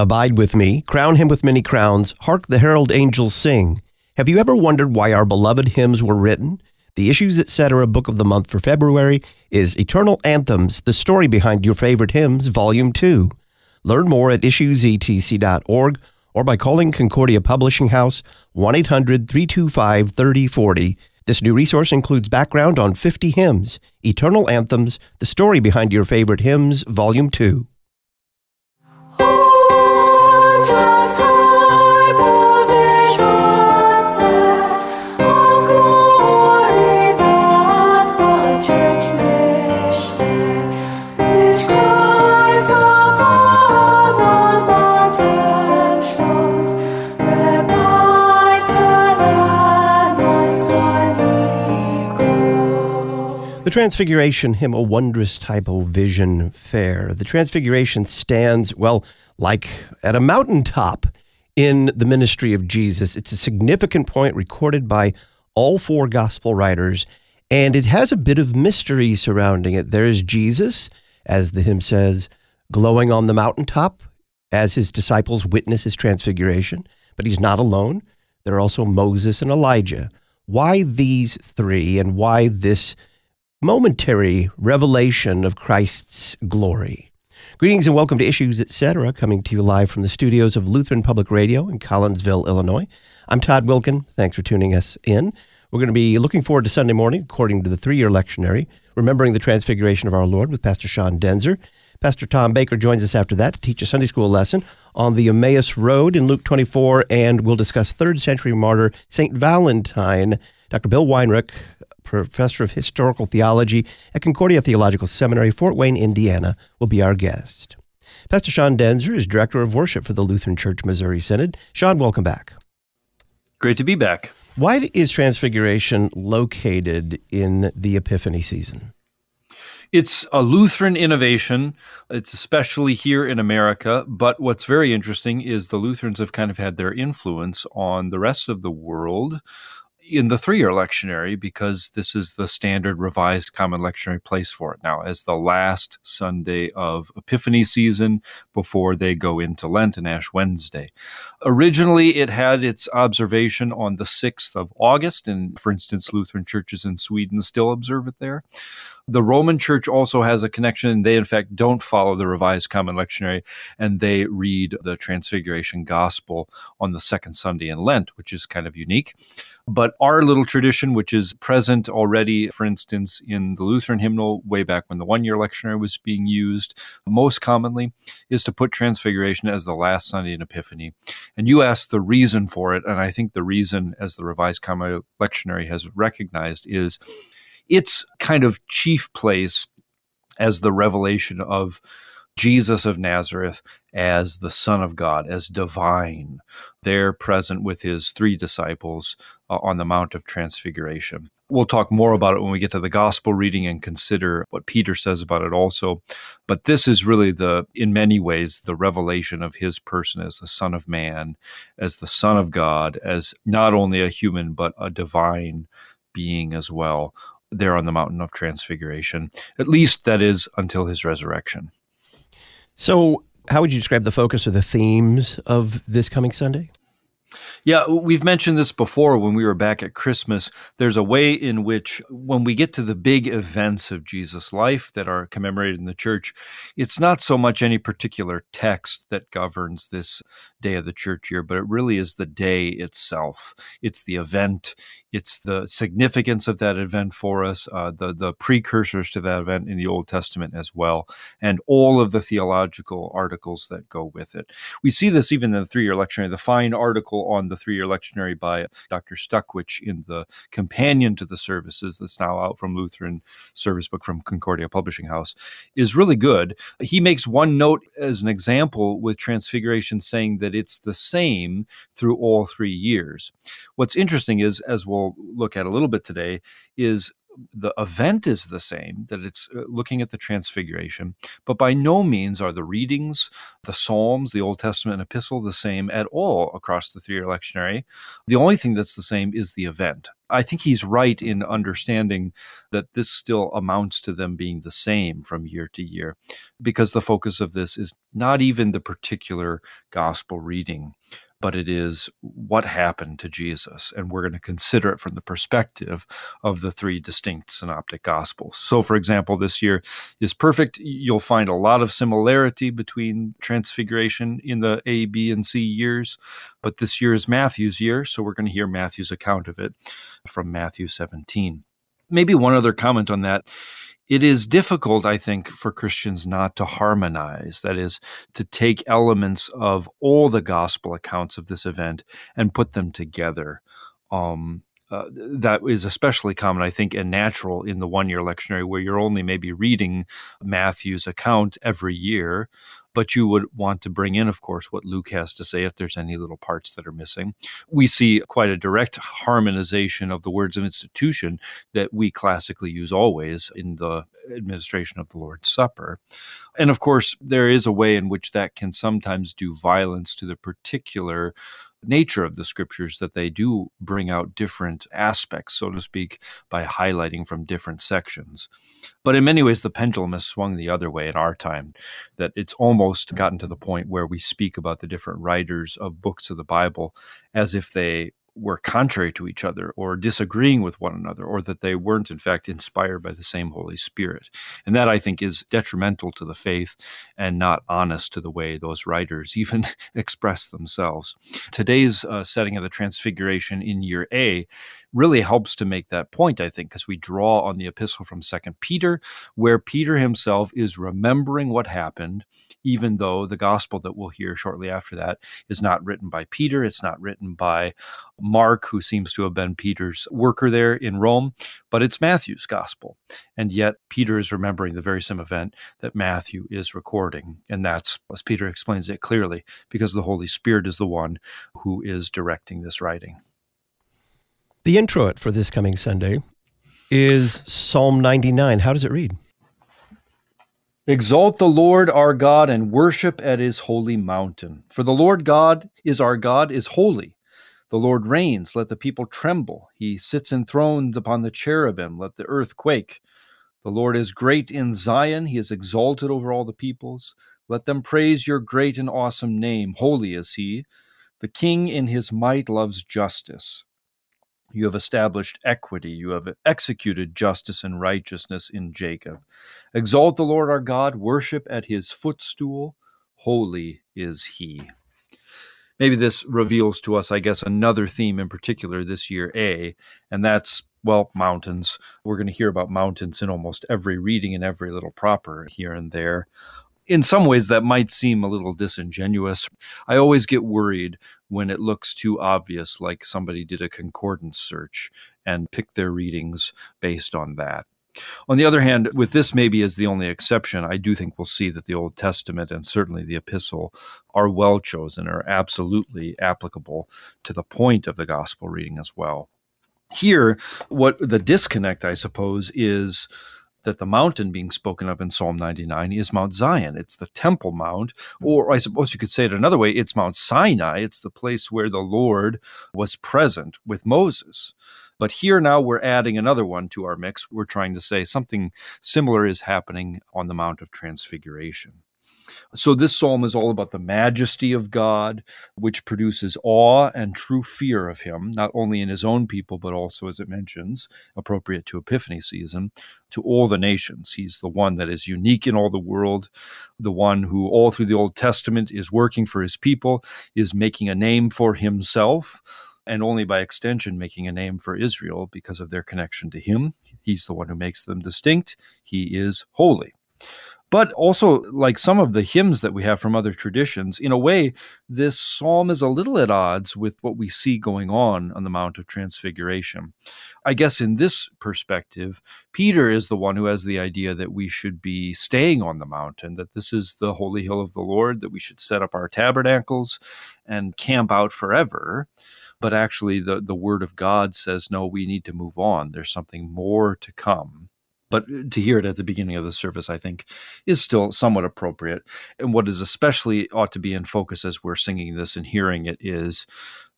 Abide with me, crown him with many crowns, hark the herald angels sing. Have you ever wondered why our beloved hymns were written? The Issues Etc. book of the month for February is Eternal Anthems, the story behind your favorite hymns, Volume 2. Learn more at issuesetc.org or by calling Concordia Publishing House 1 800 325 3040. This new resource includes background on 50 hymns, Eternal Anthems, the story behind your favorite hymns, Volume 2. The Transfiguration hymn, a wondrous type of vision fair. The Transfiguration stands, well, like at a mountaintop in the ministry of Jesus. It's a significant point recorded by all four gospel writers, and it has a bit of mystery surrounding it. There is Jesus, as the hymn says, glowing on the mountaintop as his disciples witness his transfiguration, but he's not alone. There are also Moses and Elijah. Why these three, and why this momentary revelation of Christ's glory. Greetings and welcome to Issues Etc., coming to you live from the studios of Lutheran Public Radio in Collinsville, Illinois. I'm Todd Wilken. Thanks for tuning us in. We're going to be looking forward to Sunday morning, according to the three year lectionary, remembering the transfiguration of our Lord with Pastor Sean Daenzer. Pastor Tom Baker joins us after that to teach a Sunday school lesson on the Emmaus Road in Luke 24, and we'll discuss third century martyr St. Valentine. Dr. Bill Weinrich professor of historical theology at Concordia Theological Seminary, Fort Wayne, Indiana, will be our guest. Pastor Sean Daenzer is director of worship for the Lutheran Church Missouri Synod. Sean, welcome back. Great to be back. Why is Transfiguration located in the Epiphany season? It's a Lutheran innovation. It's especially here in America. But what's very interesting is the Lutherans have kind of had their influence on the rest of the world in the three year lectionary because this is the standard revised common lectionary place for it now as the last Sunday of Epiphany season before they go into Lent and Ash Wednesday. Originally, it had its observation on the 6th of August, and for instance, Lutheran churches in Sweden still observe it there. The Roman Church also has a connection. They, in fact, don't follow the Revised Common Lectionary, and they read the Transfiguration Gospel on the second Sunday in Lent, which is kind of unique. But our little tradition, which is present already, for instance, in the Lutheran hymnal way back when the one year lectionary was being used most commonly, is to put Transfiguration as the last Sunday in Epiphany. And you asked the reason for it, and I think the reason, as the Revised Common Lectionary has recognized, is its kind of chief place as the revelation of Jesus of Nazareth as the Son of God, as divine, there present with his three disciples uh, on the Mount of Transfiguration. We'll talk more about it when we get to the gospel reading and consider what Peter says about it also. But this is really the, in many ways, the revelation of his person as the Son of Man, as the Son of God, as not only a human, but a divine being as well there on the mountain of transfiguration. At least that is until his resurrection. So, how would you describe the focus or the themes of this coming Sunday? Yeah, we've mentioned this before when we were back at Christmas. There's a way in which, when we get to the big events of Jesus' life that are commemorated in the church, it's not so much any particular text that governs this day of the church year, but it really is the day itself. It's the event, it's the significance of that event for us, uh, the, the precursors to that event in the Old Testament as well, and all of the theological articles that go with it. We see this even in the three year lectionary. The fine article on the three year lectionary by Dr. Stuckwisch in the companion to the services that's now out from Lutheran Service Book from Concordia Publishing House is really good. He makes one note as an example with Transfiguration saying that it's the same through all three years. What's interesting is, as we'll look at a little bit today, is the event is the same, that it's uh, looking at the transfiguration, but by no means are the readings, the Psalms, the Old Testament and Epistle the same at all across the three year lectionary. The only thing that's the same is the event. I think he's right in understanding that this still amounts to them being the same from year to year, because the focus of this is not even the particular gospel reading, but it is what happened to Jesus. And we're going to consider it from the perspective of the three distinct synoptic gospels. So, for example, this year is perfect. You'll find a lot of similarity between transfiguration in the A, B, and C years, but this year is Matthew's year. So, we're going to hear Matthew's account of it from Matthew 17. Maybe one other comment on that it is difficult, I think, for Christians not to harmonize. That is, to take elements of all the gospel accounts of this event and put them together. Um, uh, that is especially common, I think, and natural in the one year lectionary where you're only maybe reading Matthew's account every year but you would want to bring in, of course, what Luke has to say if there's any little parts that are missing. We see quite a direct harmonization of the words of institution that we classically use always in the administration of the Lord's Supper. And of course, there is a way in which that can sometimes do violence to the particular nature of the scriptures that they do bring out different aspects, so to speak, by highlighting from different sections. But in many ways, the pendulum has swung the other way in our time, that it's almost gotten to the point where we speak about the different writers of books of the Bible as if they were contrary to each other or disagreeing with one another, or that they weren't, in fact, inspired by the same Holy Spirit. And that, I think, is detrimental to the faith and not honest to the way those writers even express themselves. Today's uh, setting of the Transfiguration in year A really helps to make that point, I think, because we draw on the epistle from Second Peter, where Peter himself is remembering what happened, even though the gospel that we'll hear shortly after that is not written by Peter, it's not written by Mark, who seems to have been Peter's worker there in Rome, but it's Matthew's gospel. And yet Peter is remembering the very same event that Matthew is recording. And that's, as Peter explains it clearly, because the Holy Spirit is the one who is directing this writing. The introit for this coming Sunday is Psalm 99. How does it read? Exalt the Lord our God and worship at his holy mountain. For the Lord God is our God is holy. The Lord reigns, let the people tremble. He sits enthroned upon the cherubim, let the earth quake. The Lord is great in Zion, he is exalted over all the peoples. Let them praise your great and awesome name. Holy is he. The king in his might loves justice. You have established equity. You have executed justice and righteousness in Jacob. Exalt the Lord our God. Worship at his footstool. Holy is he. Maybe this reveals to us, I guess, another theme in particular this year, A, and that's, well, mountains. We're going to hear about mountains in almost every reading and every little proper here and there in some ways that might seem a little disingenuous. I always get worried when it looks too obvious, like somebody did a concordance search and picked their readings based on that. On the other hand, with this maybe as the only exception, I do think we'll see that the Old Testament and certainly the Epistle are well chosen, are absolutely applicable to the point of the gospel reading as well. Here, what the disconnect, I suppose, is that the mountain being spoken of in Psalm 99 is Mount Zion. It's the Temple Mount, or I suppose you could say it another way it's Mount Sinai. It's the place where the Lord was present with Moses. But here now we're adding another one to our mix. We're trying to say something similar is happening on the Mount of Transfiguration. So, this psalm is all about the majesty of God, which produces awe and true fear of Him, not only in His own people, but also, as it mentions, appropriate to Epiphany season, to all the nations. He's the one that is unique in all the world, the one who, all through the Old Testament, is working for His people, is making a name for Himself and only by extension making a name for Israel because of their connection to him. He's the one who makes them distinct. He is holy. But also, like some of the hymns that we have from other traditions, in a way, this psalm is a little at odds with what we see going on on the Mount of Transfiguration. I guess in this perspective, Peter is the one who has the idea that we should be staying on the mountain, that this is the holy hill of the Lord, that we should set up our tabernacles and camp out forever. but actually the, the Word of God says, no, we need to move on. There's something more to come. But uh, to hear it at the beginning of the service, I think, is still somewhat appropriate. And what is especially ought to be in focus as we're singing this and hearing it is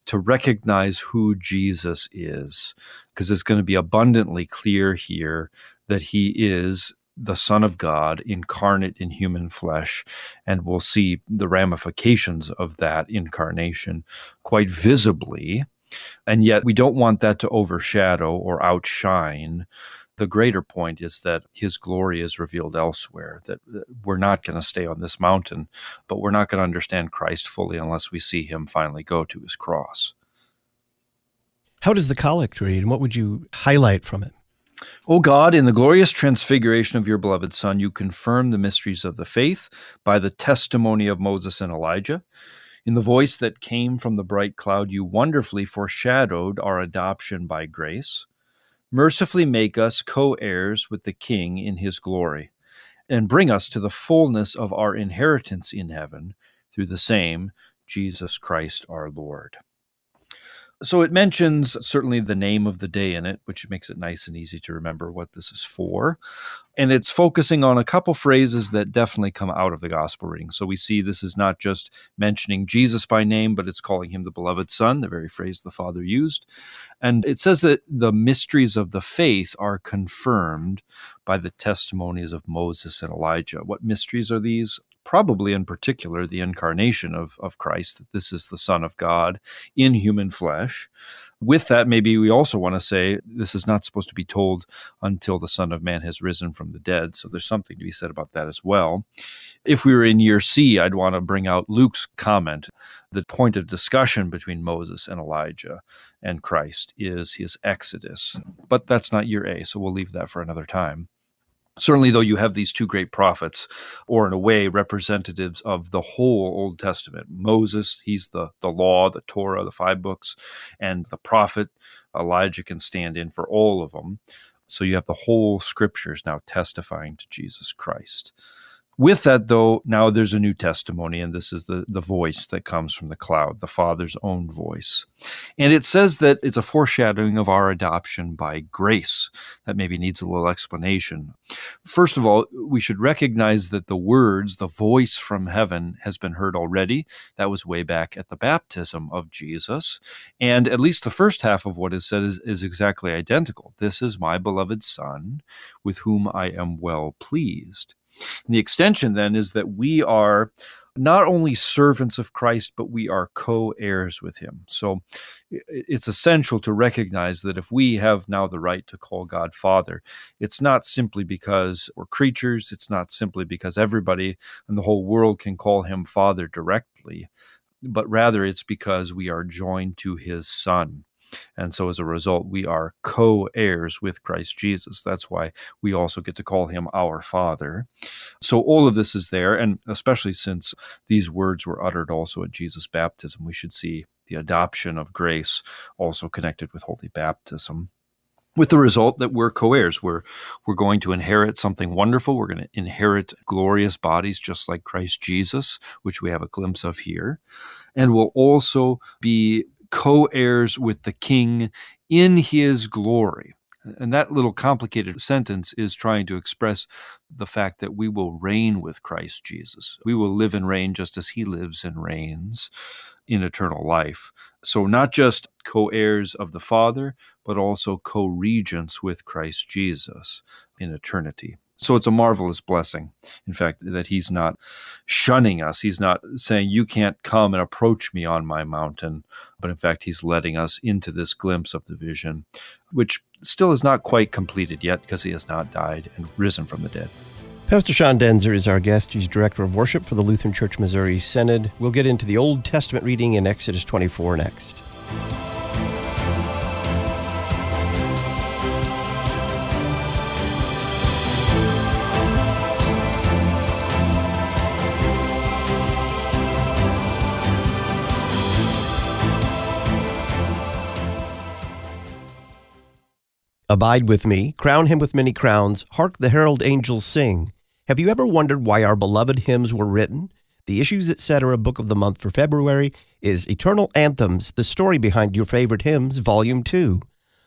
to recognize who Jesus is, because it's going to be abundantly clear here that he is the Son of God incarnate in human flesh, and we'll see the ramifications of that incarnation quite visibly. And yet, we don't want that to overshadow or outshine the greater point is that his glory is revealed elsewhere, that we're not going to stay on this mountain, but we're not going to understand Christ fully unless we see him finally go to his cross. How does the collect read, and what would you highlight from it? O God, in the glorious transfiguration of your beloved Son, you confirm the mysteries of the faith by the testimony of Moses and Elijah. In the voice that came from the bright cloud, you wonderfully foreshadowed our adoption by grace mercifully make us co heirs with the King in his glory, and bring us to the fullness of our inheritance in heaven through the same Jesus Christ our Lord. So it mentions certainly the name of the day in it, which makes it nice and easy to remember what this is for. And it's focusing on a couple phrases that definitely come out of the gospel reading. So we see this is not just mentioning Jesus by name, but it's calling him the beloved Son, the very phrase the Father used. And it says that the mysteries of the faith are confirmed by the testimonies of Moses and Elijah. What mysteries are these? Probably in particular the incarnation of, of Christ, that this is the Son of God in human flesh. With that, maybe we also want to say this is not supposed to be told until the Son of Man has risen from the dead. So there's something to be said about that as well. If we were in year C, I'd want to bring out Luke's comment. The point of discussion between Moses and Elijah and Christ is his exodus. But that's not year A, so we'll leave that for another time. Certainly, though, you have these two great prophets, or in a way, representatives of the whole Old Testament. Moses, he's the, the law, the Torah, the five books, and the prophet Elijah can stand in for all of them. So you have the whole scriptures now testifying to Jesus Christ. With that, though, now there's a new testimony, and this is the, the voice that comes from the cloud, the Father's own voice. And it says that it's a foreshadowing of our adoption by grace. That maybe needs a little explanation. First of all, we should recognize that the words, the voice from heaven, has been heard already. That was way back at the baptism of Jesus. And at least the first half of what is said is, is exactly identical. This is my beloved Son, with whom I am well pleased. And the extension then is that we are not only servants of Christ, but we are co heirs with him. So it's essential to recognize that if we have now the right to call God Father, it's not simply because we're creatures, it's not simply because everybody in the whole world can call him Father directly, but rather it's because we are joined to his Son. And so as a result, we are co heirs with Christ Jesus. That's why we also get to call him our Father. So all of this is there. And especially since these words were uttered also at Jesus' baptism, we should see the adoption of grace also connected with holy baptism with the result that we're co-heirs. We're we're going to inherit something wonderful. We're going to inherit glorious bodies just like Christ Jesus, which we have a glimpse of here. And we'll also be co heirs with the king in his glory. And that little complicated sentence is trying to express the fact that we will reign with Christ Jesus. We will live and reign just as he lives and reigns in eternal life. So, not just co heirs of the Father, but also co regents with Christ Jesus in eternity. So it's a marvelous blessing, in fact, that he's not shunning us. He's not saying, You can't come and approach me on my mountain. But in fact, he's letting us into this glimpse of the vision, which still is not quite completed yet because he has not died and risen from the dead. Pastor Sean Daenzer is our guest. He's director of worship for the Lutheran Church Missouri Synod. We'll get into the Old Testament reading in Exodus 24 next. Abide with me, crown him with many crowns, hark the herald angels sing. Have you ever wondered why our beloved hymns were written? The Issues Etc. book of the month for February is Eternal Anthems, the story behind your favorite hymns, Volume 2.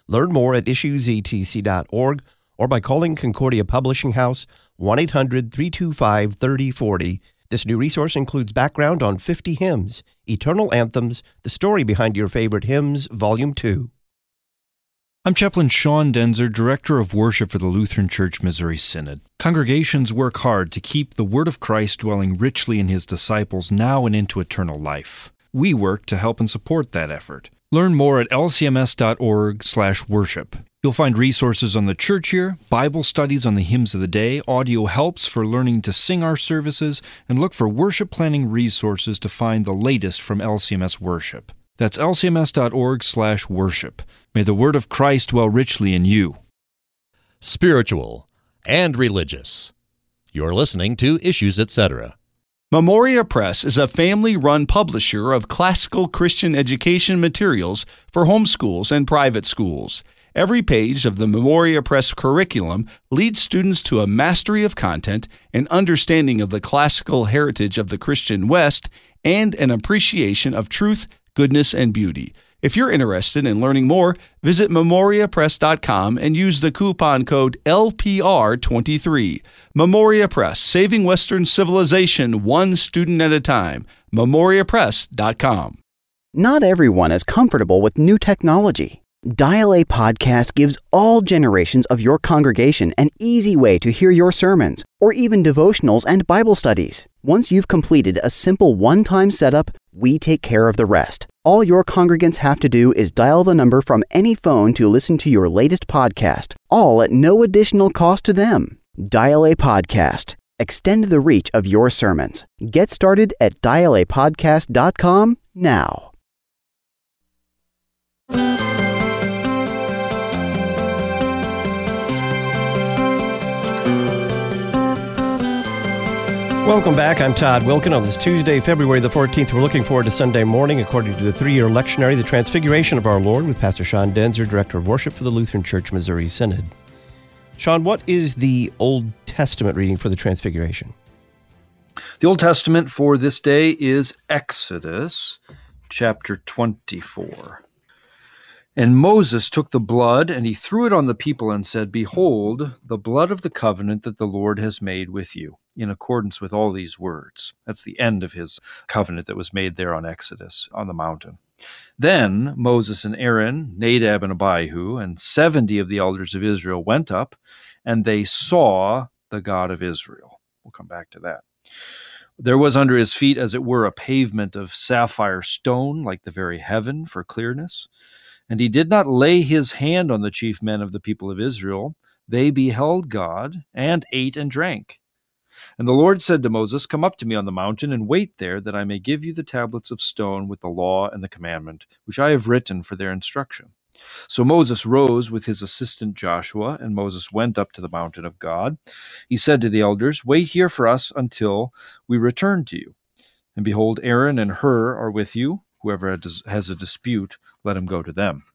Learn more at issuesetc.org or by calling Concordia Publishing House 1 800 325 3040. This new resource includes background on 50 hymns, Eternal Anthems, the story behind your favorite hymns, Volume 2. I'm Chaplain Sean Daenzer, Director of Worship for the Lutheran Church Missouri Synod. Congregations work hard to keep the Word of Christ dwelling richly in His disciples now and into eternal life. We work to help and support that effort. Learn more at lcms.org/worship. You'll find resources on the church year, Bible studies on the hymns of the day, audio helps for learning to sing our services, and look for worship planning resources to find the latest from LCMS worship. That's lcms.org/worship. May the word of Christ dwell richly in you. Spiritual and religious. You're listening to Issues Etc. Memoria Press is a family run publisher of classical Christian education materials for homeschools and private schools. Every page of the Memoria Press curriculum leads students to a mastery of content, an understanding of the classical heritage of the Christian West, and an appreciation of truth, goodness, and beauty. If you're interested in learning more, visit memoriapress.com and use the coupon code LPR23. Memoria Press, saving Western civilization one student at a time. memoriapress.com. Not everyone is comfortable with new technology. Dial A Podcast gives all generations of your congregation an easy way to hear your sermons or even devotionals and Bible studies. Once you've completed a simple one time setup, we take care of the rest. All your congregants have to do is dial the number from any phone to listen to your latest podcast, all at no additional cost to them. Dial A Podcast. Extend the reach of your sermons. Get started at dialapodcast.com now. Welcome back. I'm Todd Wilken. On this Tuesday, February the 14th, we're looking forward to Sunday morning according to the three year lectionary, The Transfiguration of Our Lord, with Pastor Sean Daenzer, Director of Worship for the Lutheran Church Missouri Synod. Sean, what is the Old Testament reading for the Transfiguration? The Old Testament for this day is Exodus chapter 24. And Moses took the blood and he threw it on the people and said, Behold, the blood of the covenant that the Lord has made with you, in accordance with all these words. That's the end of his covenant that was made there on Exodus, on the mountain. Then Moses and Aaron, Nadab and Abihu, and seventy of the elders of Israel went up, and they saw the God of Israel. We'll come back to that. There was under his feet, as it were, a pavement of sapphire stone, like the very heaven, for clearness. And he did not lay his hand on the chief men of the people of Israel. They beheld God and ate and drank. And the Lord said to Moses, Come up to me on the mountain and wait there, that I may give you the tablets of stone with the law and the commandment, which I have written for their instruction. So Moses rose with his assistant Joshua, and Moses went up to the mountain of God. He said to the elders, Wait here for us until we return to you. And behold, Aaron and Hur are with you. Whoever has a dispute, let him go to them.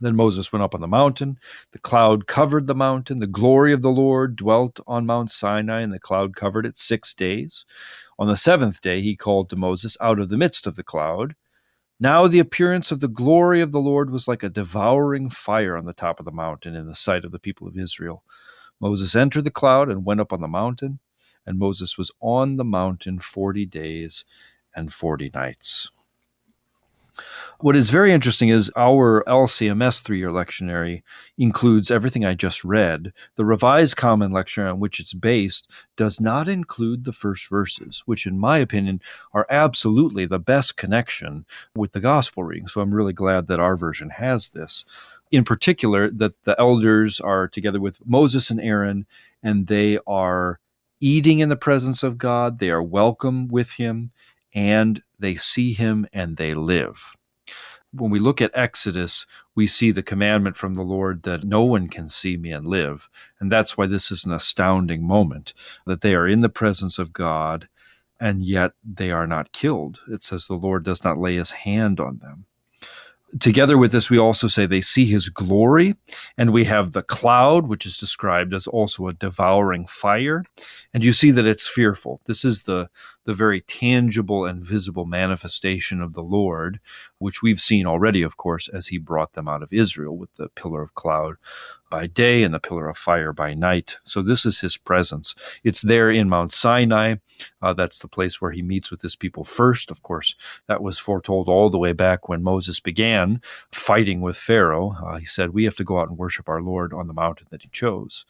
Then Moses went up on the mountain. The cloud covered the mountain. The glory of the Lord dwelt on Mount Sinai, and the cloud covered it six days. On the seventh day, he called to Moses out of the midst of the cloud. Now the appearance of the glory of the Lord was like a devouring fire on the top of the mountain in the sight of the people of Israel. Moses entered the cloud and went up on the mountain, and Moses was on the mountain forty days and forty nights. What is very interesting is our LCMS three year lectionary includes everything I just read. The Revised Common Lectionary on which it's based does not include the first verses, which, in my opinion, are absolutely the best connection with the gospel reading. So I'm really glad that our version has this. In particular, that the elders are together with Moses and Aaron, and they are eating in the presence of God, they are welcome with Him, and they see Him and they live when we look at Exodus, we see the commandment from the Lord that no one can see me and live. And that's why this is an astounding moment that they are in the presence of God and yet they are not killed. It says the Lord does not lay his hand on them. Together with this, we also say they see his glory, and we have the cloud, which is described as also a devouring fire. And you see that it's fearful. This is the, the very tangible and visible manifestation of the Lord, which we've seen already, of course, as he brought them out of Israel with the pillar of cloud by day and the pillar of fire by night. So this is his presence. It's there in Mount Sinai. Uh, that's the place where he meets with his people first. Of course, that was foretold all the way back when Moses began fighting with Pharaoh. Uh, he said, We have to go out and worship our Lord on the mountain that he chose.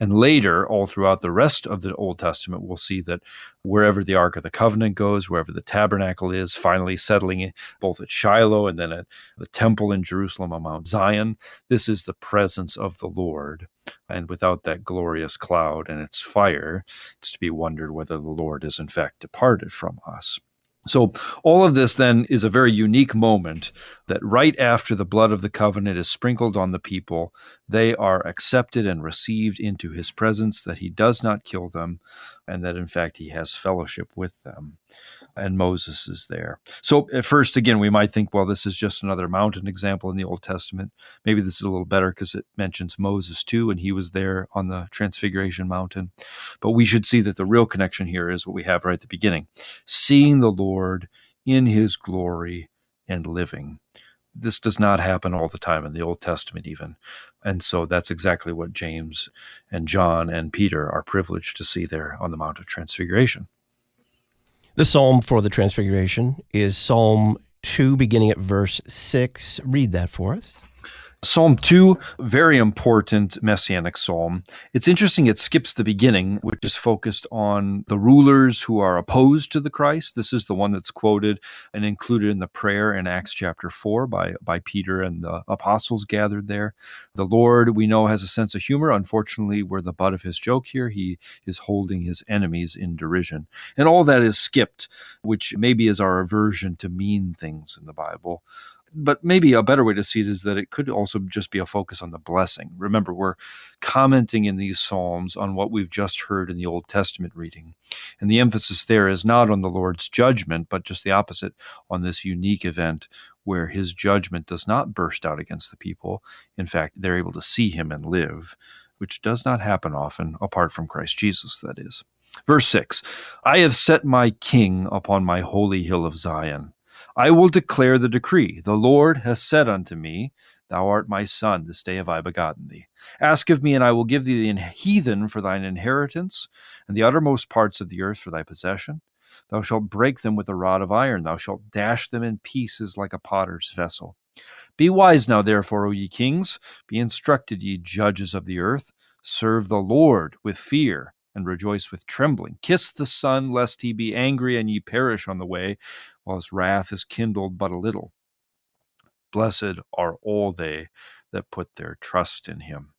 And later, all throughout the rest of the Old Testament, we'll see that wherever the Ark of the Covenant goes, wherever the tabernacle is, finally settling both at Shiloh and then at the temple in Jerusalem on Mount Zion, this is the presence of the Lord. And without that glorious cloud and its fire, it's to be wondered whether the Lord is in fact departed from us. So, all of this then is a very unique moment that right after the blood of the covenant is sprinkled on the people, they are accepted and received into his presence, that he does not kill them, and that in fact he has fellowship with them and Moses is there. So at first, again, we might think, well, this is just another mountain example in the Old Testament. Maybe this is a little better because it mentions Moses too, and he was there on the Transfiguration Mountain. But we should see that the real connection here is what we have right at the beginning seeing the Lord in his glory and living. This does not happen all the time in the Old Testament, even. And so that's exactly what James and John and Peter are privileged to see there on the Mount of Transfiguration. The psalm for the Transfiguration is Psalm 2, beginning at verse 6. Read that for us. Psalm 2, very important messianic psalm. It's interesting, it skips the beginning, which is focused on the rulers who are opposed to the Christ. This is the one that's quoted and included in the prayer in Acts chapter 4 by, by Peter and the apostles gathered there. The Lord, we know, has a sense of humor. Unfortunately, we're the butt of his joke here. He is holding his enemies in derision. And all that is skipped, which maybe is our aversion to mean things in the Bible but maybe a better way to see it is that it could also just be a focus on the blessing. Remember, we're commenting in these Psalms on what we've just heard in the Old Testament reading. And the emphasis there is not on the Lord's judgment, but just the opposite on this unique event where his judgment does not burst out against the people. In fact, they're able to see him and live, which does not happen often apart from Christ Jesus, that is. Verse 6 I have set my king upon my holy hill of Zion. I will declare the decree. The Lord has said unto me, Thou art my son, this day have I begotten thee. Ask of me, and I will give thee the heathen for thine inheritance, and the uttermost parts of the earth for thy possession. Thou shalt break them with a rod of iron, thou shalt dash them in pieces like a potter's vessel. Be wise now, therefore, O ye kings, be instructed, ye judges of the earth. Serve the Lord with fear, and rejoice with trembling. Kiss the Son, lest he be angry and ye perish on the way, while his wrath is kindled but a little. Blessed are all they that put their trust in him.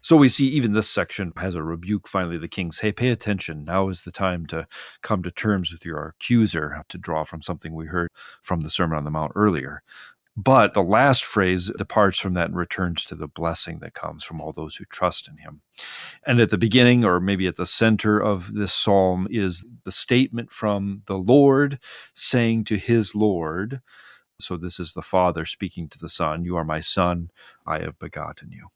So we see even this section has a rebuke finally the king hey pay attention now is the time to come to terms with your accuser to draw from something we heard from the sermon on the mount earlier but the last phrase departs from that and returns to the blessing that comes from all those who trust in him. And at the beginning, or maybe at the center of this psalm, is the statement from the Lord saying to his Lord, so this is the Father speaking to the Son, You are my Son, I have begotten you.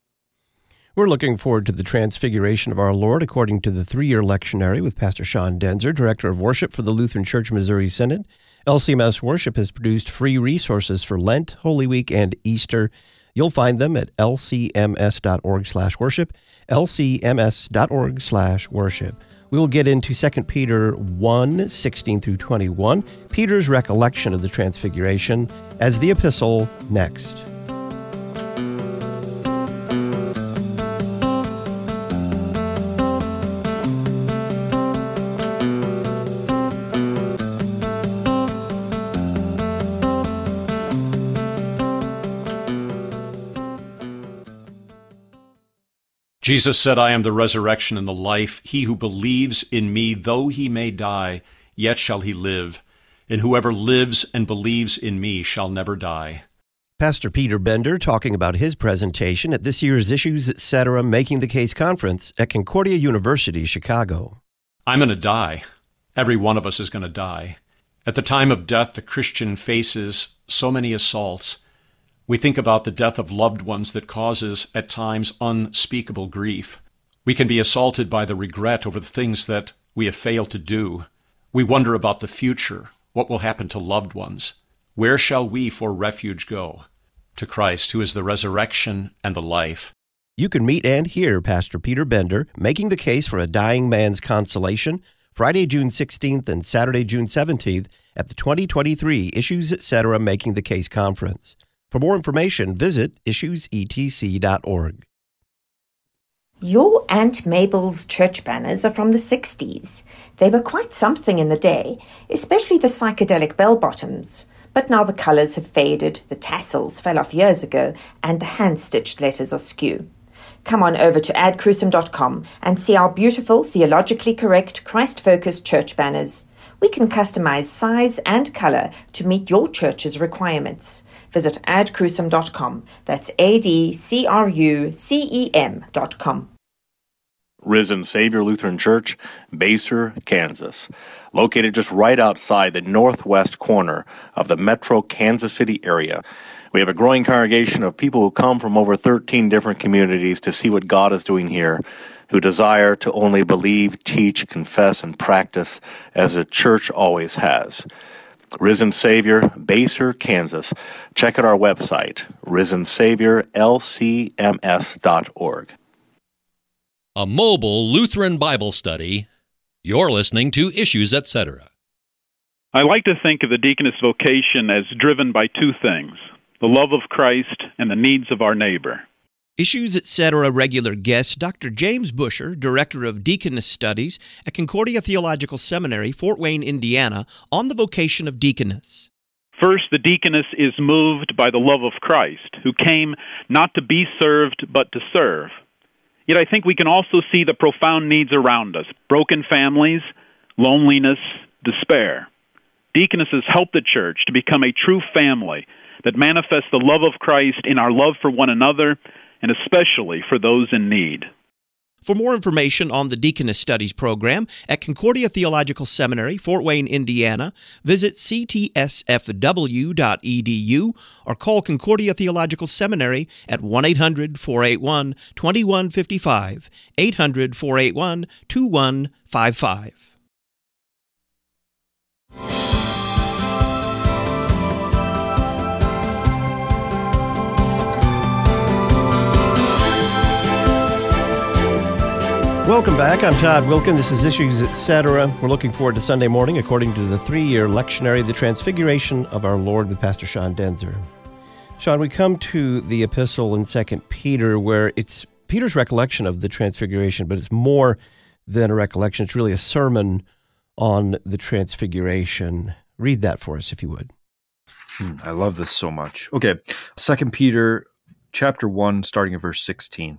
We're looking forward to the transfiguration of our Lord according to the three year lectionary with Pastor Sean Daenzer, Director of Worship for the Lutheran Church Missouri Synod. LCMS Worship has produced free resources for Lent, Holy Week, and Easter. You'll find them at lcms.org slash worship, lcms.org slash worship. We will get into 2 Peter 1, 16 through 21, Peter's recollection of the Transfiguration, as the epistle next. Jesus said, I am the resurrection and the life. He who believes in me, though he may die, yet shall he live. And whoever lives and believes in me shall never die. Pastor Peter Bender talking about his presentation at this year's Issues Etc. Making the Case conference at Concordia University, Chicago. I'm going to die. Every one of us is going to die. At the time of death, the Christian faces so many assaults. We think about the death of loved ones that causes, at times, unspeakable grief. We can be assaulted by the regret over the things that we have failed to do. We wonder about the future, what will happen to loved ones. Where shall we for refuge go? To Christ, who is the resurrection and the life. You can meet and hear Pastor Peter Bender making the case for a dying man's consolation Friday, June 16th and Saturday, June 17th at the 2023 Issues Etc. Making the Case Conference. For more information, visit issuesetc.org. Your Aunt Mabel's church banners are from the 60s. They were quite something in the day, especially the psychedelic bell bottoms. But now the colours have faded, the tassels fell off years ago, and the hand stitched letters are skew. Come on over to adcrucem.com and see our beautiful, theologically correct, Christ focused church banners. We can customize size and color to meet your church's requirements. Visit adcrucem.com. That's A D C R U C E M.com. Risen Savior Lutheran Church, Basehor, Kansas. Located just right outside the northwest corner of the metro Kansas City area. We have a growing congregation of people who come from over 13 different communities to see what God is doing here, who desire to only believe, teach, confess, and practice as the church always has. Risen Savior, Basehor, Kansas. Check out our website, risensaviorlcms.org. A mobile Lutheran Bible study. You're listening to Issues, etc. I like to think of the deaconess vocation as driven by two things the love of Christ, and the needs of our neighbor. Issues Etc. A regular guest Dr. James Bushur, Director of Deaconess Studies at Concordia Theological Seminary, Fort Wayne, Indiana, on the vocation of deaconess. First, the deaconess is moved by the love of Christ, who came not to be served, but to serve. Yet I think we can also see the profound needs around us broken families, loneliness, despair. Deaconesses help the church to become a true family that manifests the love of Christ in our love for one another and especially for those in need. For more information on the Deaconess Studies program at Concordia Theological Seminary, Fort Wayne, Indiana, visit ctsfw.edu or call Concordia Theological Seminary at 1 800 481 2155, 800 481 2155. Welcome back. I'm Todd Wilken. This is Issues Etc. We're looking forward to Sunday morning according to the three year lectionary, The Transfiguration of Our Lord with Pastor Sean Daenzer. Sean, we come to the epistle in Second Peter where it's Peter's recollection of the Transfiguration, but it's more than a recollection. It's really a sermon on the Transfiguration. Read that for us, if you would. Hmm, I love this so much. Okay, Second Peter chapter 1, starting at verse 16.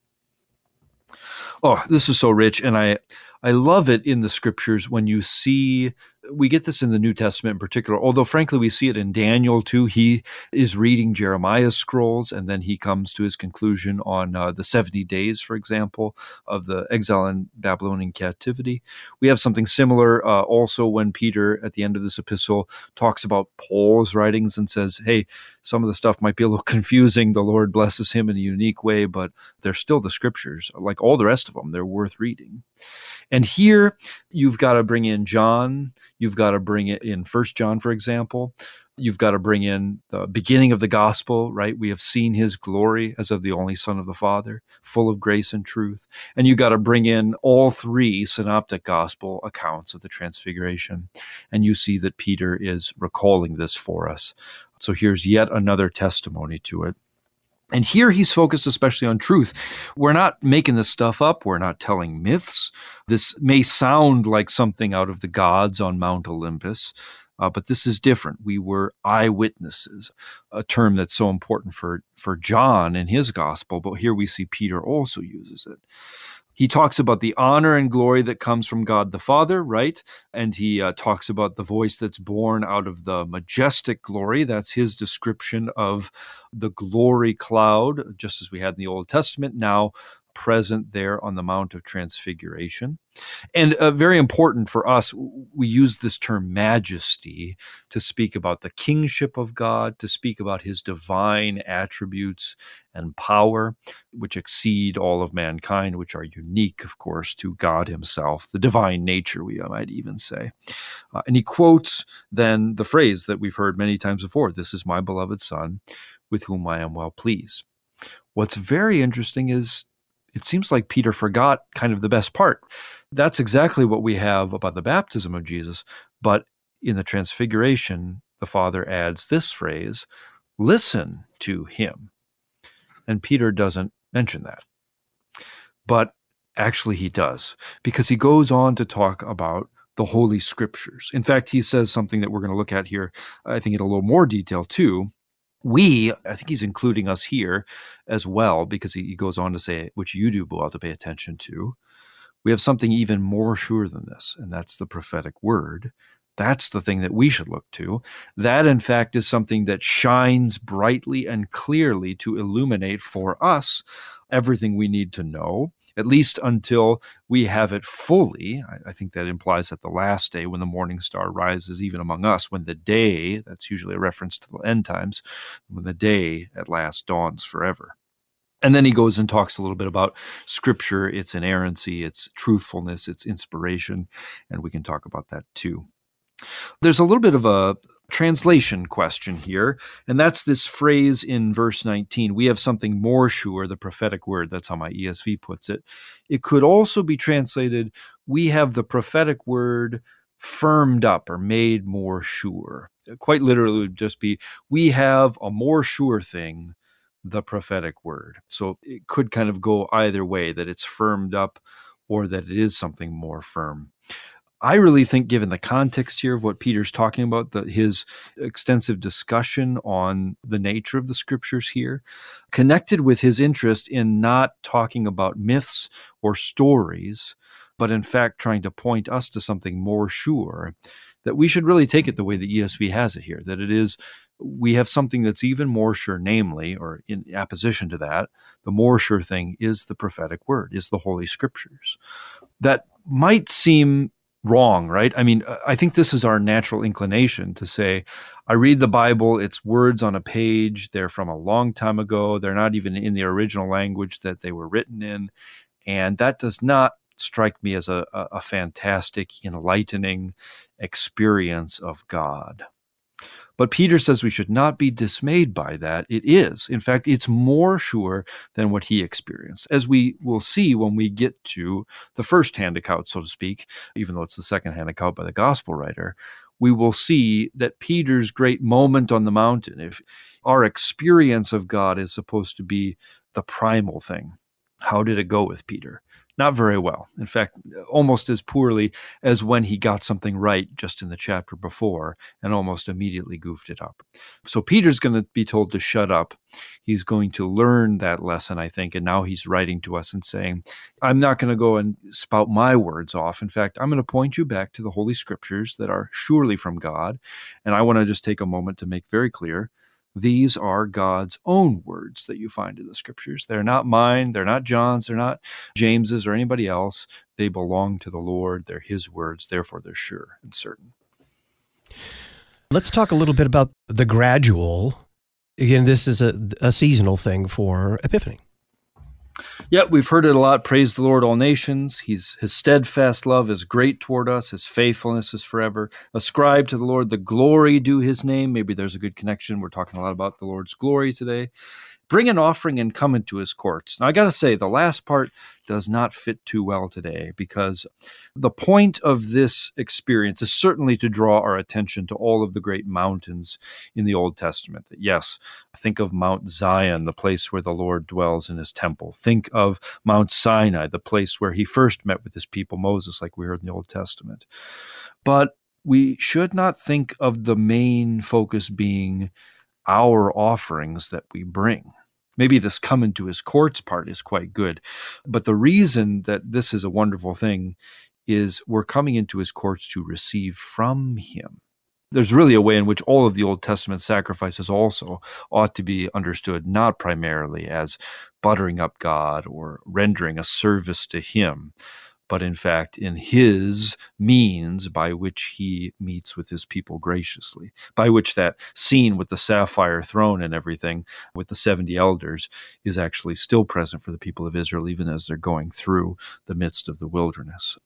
Oh, this is so rich, and I I love it in the scriptures when you see we get this in the New Testament in particular, although frankly we see it in Daniel too. He is reading Jeremiah's scrolls and then he comes to his conclusion on uh, the 70 days, for example, of the exile in Babylonian captivity. We have something similar uh, also when Peter, at the end of this epistle, talks about Paul's writings and says, hey, some of the stuff might be a little confusing. The Lord blesses him in a unique way, but they're still the scriptures. Like all the rest of them, they're worth reading. And here you've got to bring in John You've got to bring it in First John, for example. You've got to bring in the beginning of the gospel, right? We have seen his glory as of the only Son of the Father, full of grace and truth. And you've got to bring in all three synoptic gospel accounts of the transfiguration. And you see that Peter is recalling this for us. So here's yet another testimony to it. And here he's focused especially on truth. We're not making this stuff up. We're not telling myths. This may sound like something out of the gods on Mount Olympus, uh, but this is different. We were eyewitnesses, a term that's so important for, for John in his gospel, but here we see Peter also uses it. He talks about the honor and glory that comes from God the Father, right? And he uh, talks about the voice that's borne out of the majestic glory. That's his description of the glory cloud, just as we had in the Old Testament. Now, present there on the Mount of Transfiguration. And uh, very important for us, we use this term majesty to speak about the kingship of God, to speak about his divine attributes and power, which exceed all of mankind, which are unique, of course, to God himself, the divine nature, we might even say. Uh, and he quotes then the phrase that we've heard many times before this is my beloved Son, with whom I am well pleased. What's very interesting is it seems like Peter forgot kind of the best part. That's exactly what we have about the baptism of Jesus. But in the transfiguration, the Father adds this phrase listen to him. And Peter doesn't mention that. But actually, he does, because he goes on to talk about the Holy Scriptures. In fact, he says something that we're going to look at here, I think, in a little more detail too we, I think he's including us here as well, because he, he goes on to say, which you do well to pay attention to. We have something even more sure than this, and that's the prophetic word. That's the thing that we should look to. That, in fact, is something that shines brightly and clearly to illuminate for us everything we need to know at least until we have it fully. I, I, think that implies that the last day, when the morning star rises, even among us, when the day, that's usually a reference to the end times, when the day at last dawns forever. And then he goes and talks a little bit about scripture, its inerrancy, its truthfulness, its inspiration, and we can talk about that too. There's a little bit of a translation question here, and that's this phrase in verse 19. We have something more sure, the prophetic word. That's how my ESV puts it. It could also be translated, we have the prophetic word firmed up or made more sure. Quite literally, would just be, we have a more sure thing, the prophetic word. So it could kind of go either way, that it's firmed up or that it is something more firm. I really think, given the context here of what Peter's talking about, his extensive discussion on the nature of the scriptures here, connected with his interest in not talking about myths or stories, but in fact trying to point us to something more sure, that we should really take it the way the ESV has it here, that it is we have something that's even more sure, namely, or in opposition to that, the more sure thing is the prophetic word, is the Holy Scriptures. That might seem wrong, right? I mean, uh, I think this is our natural inclination to say, I read the Bible, it's words on a page, they're from a long time ago, they're not even in the original language that they were written in. And that does not strike me as a, a, fantastic, enlightening experience of God. But Peter says we should not be dismayed by that. It is. In fact, it's more sure than what he experienced, as we will see when we get to the first hand account, so to speak, even though it's the second hand account by the gospel writer. We will see that Peter's great moment on the mountain, if our experience of God is supposed to be the primal thing, how did it go with Peter? Not very well. In fact, almost as poorly as when he got something right just in the chapter before and almost immediately goofed it up. So Peter's going to be told to shut up. He's going to learn that lesson, I think. And now he's writing to us and saying, I'm not going to go and spout my words off. In fact, I'm going to point you back to the Holy Scriptures that are surely from God. And I want to just take a moment to make very clear these are God's own words that you find in the scriptures. They're not mine, they're not John's, they're not James's or anybody else. They belong to the Lord. They're his words, therefore they're sure and certain. Let's talk a little bit about the gradual. Again, this is a, a seasonal thing for Epiphany. Yeah, we've heard it a lot. Praise the Lord, all nations. He's his steadfast love is great toward us. His faithfulness is forever. Ascribe to the Lord the glory due his name. Maybe there's a good connection. We're talking a lot about the Lord's glory today bring an offering and come into his courts. Now, I got to say, the last part does not fit too well today because the point of this experience is certainly to draw our attention to all of the great mountains in the Old Testament. Yes, think of Mount Zion, the place where the Lord dwells in his temple. Think of Mount Sinai, the place where he first met with his people, Moses, like we heard in the Old Testament. But we should not think of the main focus being our offerings that we bring maybe this come into his courts part is quite good. But the reason that this is a wonderful thing is we're coming into his courts to receive from him. There's really a way in which all of the Old Testament sacrifices also ought to be understood not primarily as buttering up God or rendering a service to him, but in fact in his means by which he meets with his people graciously, by which that scene with the sapphire throne and everything with the 70 elders is actually still present for the people of Israel, even as they're going through the midst of the wilderness.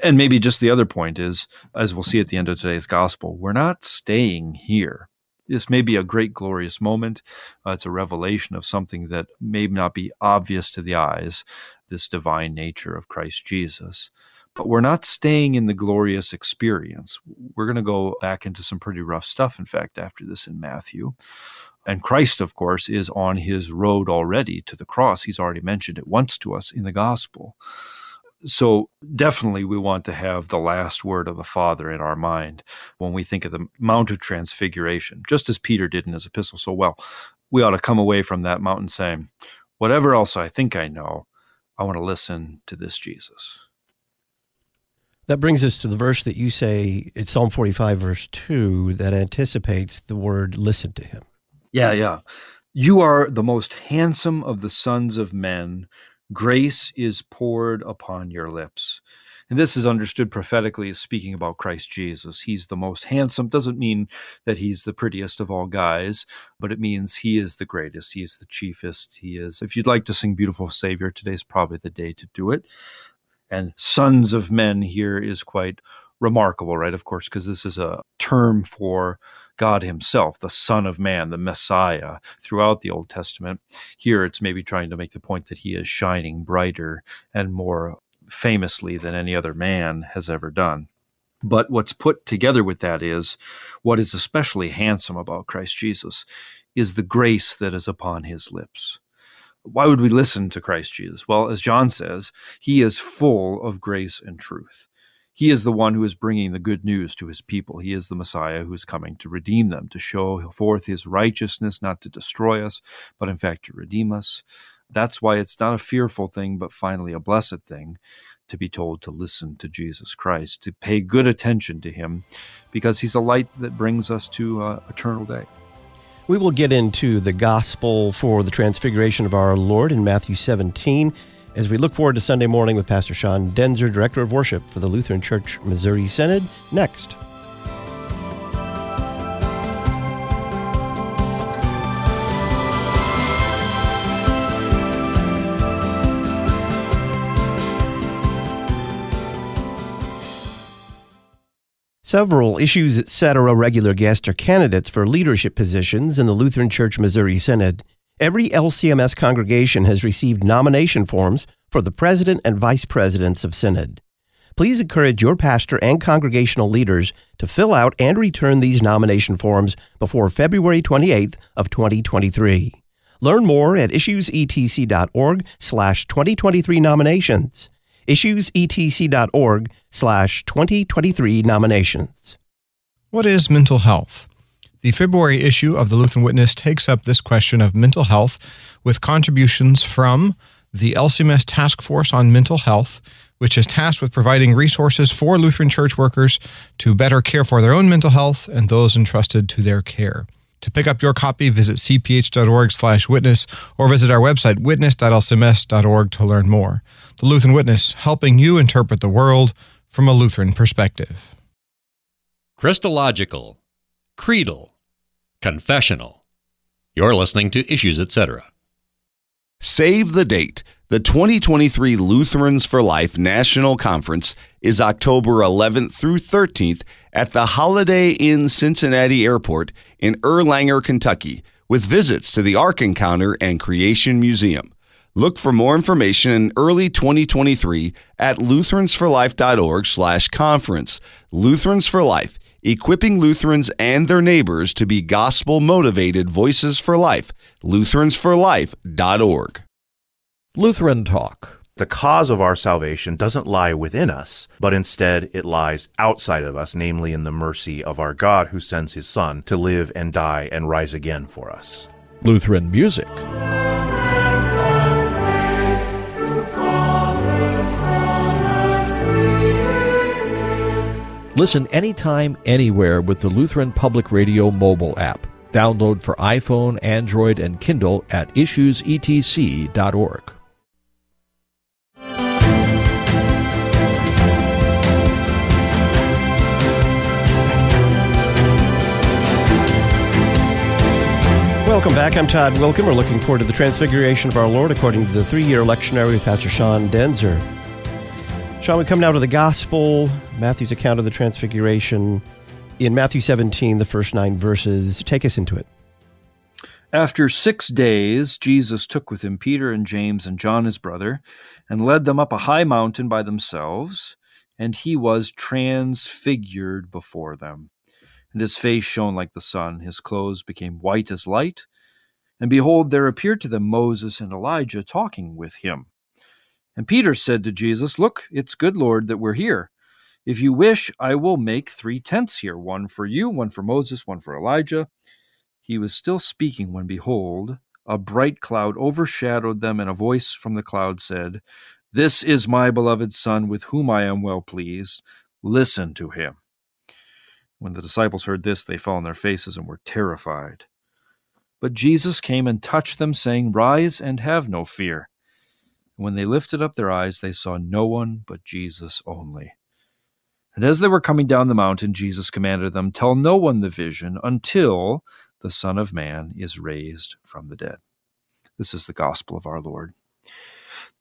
And maybe just the other point is, as we'll see at the end of today's gospel, we're not staying here. This may be a great, glorious moment. Uh, it's a revelation of something that may not be obvious to the eyes, this divine nature of Christ Jesus. But we're not staying in the glorious experience. We're going to go back into some pretty rough stuff, in fact, after this in Matthew. And Christ, of course, is on his road already to the cross. He's already mentioned it once to us in the gospel. So, definitely, we want to have the last word of the Father in our mind when we think of the Mount of Transfiguration, just as Peter did in his epistle so well. We ought to come away from that mountain saying, Whatever else I think I know, I want to listen to this Jesus. That brings us to the verse that you say, it's Psalm 45, verse 2, that anticipates the word listen to him. Yeah, yeah. You are the most handsome of the sons of men. Grace is poured upon your lips. And this is understood prophetically as speaking about Christ Jesus. He's the most handsome. Doesn't mean that he's the prettiest of all guys, but it means he is the greatest. He is the chiefest. He is. If you'd like to sing Beautiful Savior, today's probably the day to do it. And sons of men here is quite remarkable, right? Of course, because this is a term for God Himself, the Son of Man, the Messiah, throughout the Old Testament. Here it's maybe trying to make the point that He is shining brighter and more famously than any other man has ever done. But what's put together with that is what is especially handsome about Christ Jesus is the grace that is upon his lips. Why would we listen to Christ Jesus? Well, as John says, he is full of grace and truth. He is the one who is bringing the good news to his people. He is the Messiah who is coming to redeem them, to show forth his righteousness, not to destroy us, but in fact to redeem us. That's why it's not a fearful thing, but finally a blessed thing to be told to listen to Jesus Christ, to pay good attention to him, because he's a light that brings us to uh, eternal day. We will get into the gospel for the transfiguration of our Lord in Matthew 17 as we look forward to Sunday morning with Pastor Sean Daenzer, Director of Worship for the Lutheran Church Missouri Synod, next. Several Issues Etc. regular guests are candidates for leadership positions in the Lutheran Church Missouri Synod. Every LCMS congregation has received nomination forms for the president and vice presidents of Synod. Please encourage your pastor and congregational leaders to fill out and return these nomination forms before February 28th of 2023. Learn more at issuesetc.org slash 2023 nominations issuesetc.org slash 2023 nominations. What is mental health? The February issue of the Lutheran Witness takes up this question of mental health with contributions from the LCMS Task Force on Mental Health, which is tasked with providing resources for Lutheran church workers to better care for their own mental health and those entrusted to their care. To pick up your copy, visit cph.org/witness or visit our website witness.lcms.org to learn more. The Lutheran Witness, helping you interpret the world from a Lutheran perspective. Christological, creedal, confessional. You're listening to Issues Etc. Save the date. The 2023 Lutherans for Life National Conference is October 11th through 13th at the Holiday Inn Cincinnati Airport in Erlanger, Kentucky, with visits to the Ark Encounter and Creation Museum. Look for more information in early 2023 at lutheransforlife.org/conference. Lutherans for Life, equipping Lutherans and their neighbors to be gospel-motivated voices for life. lutheransforlife.org. Lutheran Talk. The cause of our salvation doesn't lie within us, but instead it lies outside of us, namely in the mercy of our God who sends his Son to live and die and rise again for us. Lutheran Music. Listen anytime, anywhere with the Lutheran Public Radio mobile app. Download for iPhone, Android, and Kindle at issuesetc.org. Welcome back. I'm Todd Wilken. We're looking forward to the transfiguration of our Lord according to the three year lectionary with Pastor Sean Daenzer. Sean, we come now to the Gospel, Matthew's account of the transfiguration. In Matthew 17, the first nine verses, take us into it. After six days, Jesus took with him Peter and James and John his brother, and led them up a high mountain by themselves, and he was transfigured before them and his face shone like the sun. His clothes became white as light. And behold, there appeared to them Moses and Elijah talking with him. And Peter said to Jesus, Look, it's good, Lord, that we're here. If you wish, I will make three tents here one for you, one for Moses, one for Elijah. He was still speaking when, behold, a bright cloud overshadowed them, and a voice from the cloud said, This is my beloved Son, with whom I am well pleased. Listen to him. When the disciples heard this, they fell on their faces and were terrified. But Jesus came and touched them, saying, Rise and have no fear. When they lifted up their eyes, they saw no one but Jesus only. And as they were coming down the mountain, Jesus commanded them, Tell no one the vision until the Son of Man is raised from the dead. This is the gospel of our Lord.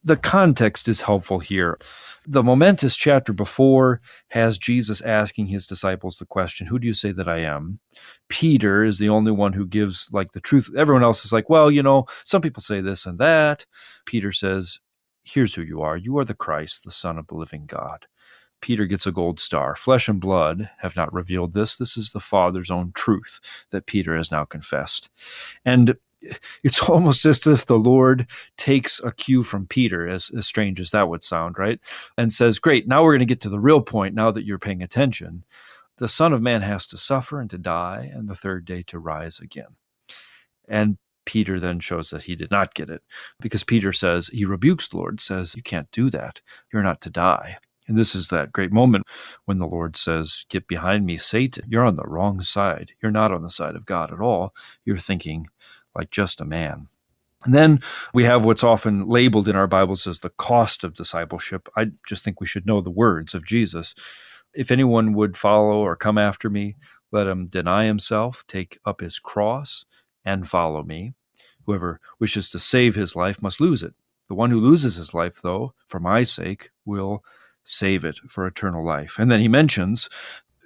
The context is helpful here. The momentous chapter before has Jesus asking his disciples the question, Who do you say that I am? Peter is the only one who gives like the truth. Everyone else is like, Well, you know, some people say this and that. Peter says, Here's who you are. You are the Christ, the Son of the living God. Peter gets a gold star. Flesh and blood have not revealed this. This is the Father's own truth that Peter has now confessed. And it's almost as if the Lord takes a cue from Peter, as, as strange as that would sound, right? And says, Great, now we're going to get to the real point now that you're paying attention. The Son of Man has to suffer and to die, and the third day to rise again. And Peter then shows that he did not get it because Peter says, he rebukes the Lord, says, You can't do that. You're not to die. And this is that great moment when the Lord says, Get behind me, Satan. You're on the wrong side. You're not on the side of God at all. You're thinking like just a man. And then we have what's often labeled in our Bibles as the cost of discipleship. I just think we should know the words of Jesus. If anyone would follow or come after me, let him deny himself, take up his cross, and follow me. Whoever wishes to save his life must lose it. The one who loses his life, though, for my sake, will save it for eternal life. And then he mentions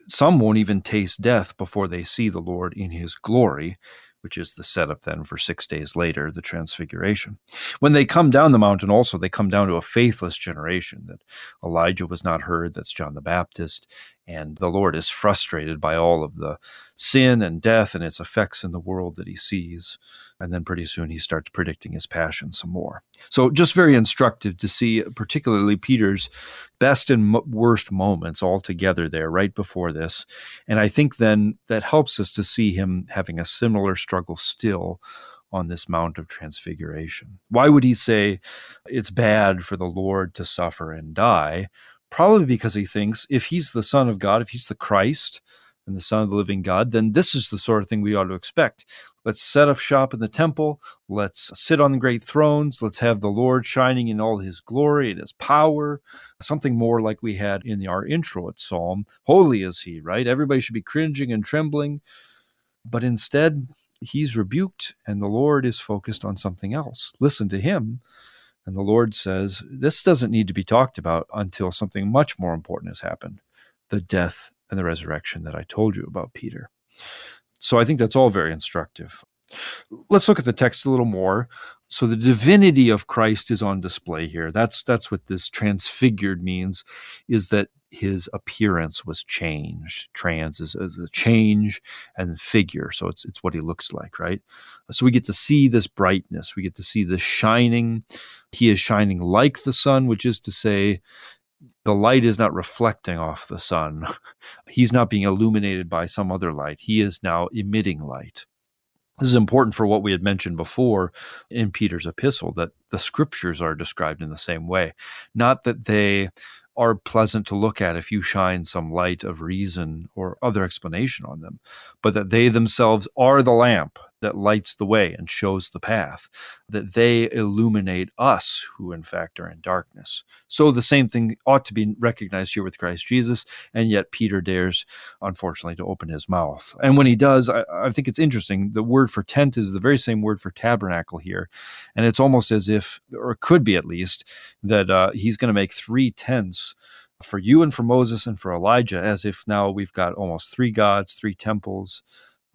some won't even taste death before they see the Lord in his glory which is the setup then for six days later, the transfiguration. When they come down the mountain, also, they come down to a faithless generation that Elijah was not heard, that's John the Baptist, and the Lord is frustrated by all of the sin and death and its effects in the world that he sees. And then pretty soon he starts predicting his passion some more. So, just very instructive to see, particularly Peter's best and worst moments all together there right before this. And I think then that helps us to see him having a similar struggle still on this Mount of Transfiguration. Why would he say it's bad for the Lord to suffer and die? Probably because he thinks if he's the Son of God, if he's the Christ, and the Son of the living God, then this is the sort of thing we ought to expect. Let's set up shop in the temple. Let's sit on the great thrones. Let's have the Lord shining in all his glory and his power. Something more like we had in our intro at Psalm. Holy is he, right? Everybody should be cringing and trembling. But instead, he's rebuked and the Lord is focused on something else. Listen to him. And the Lord says, This doesn't need to be talked about until something much more important has happened the death and the resurrection that I told you about, Peter. So I think that's all very instructive. Let's look at the text a little more. So the divinity of Christ is on display here. That's that's what this transfigured means, is that his appearance was changed. Trans is, is, a change and figure. So it's it's what he looks like, right? So we get to see this brightness. We get to see this shining. He is shining like the sun, which is to say, the light is not reflecting off the sun. He's not being illuminated by some other light. He is now emitting light. This is important for what we had mentioned before in Peter's epistle that the scriptures are described in the same way. Not that they are pleasant to look at if you shine some light of reason or other explanation on them, but that they themselves are the lamp that lights the way and shows the path, that they illuminate us who in fact are in darkness. So the same thing ought to be recognized here with Christ Jesus, and yet Peter dares, unfortunately, to open his mouth. And when he does, I, I think it's interesting. The word for tent is the very same word for tabernacle here, and it's almost as if, or could be at least, that uh, he's going to make three tents for you and for Moses and for Elijah, as if now we've got almost three gods, three temples.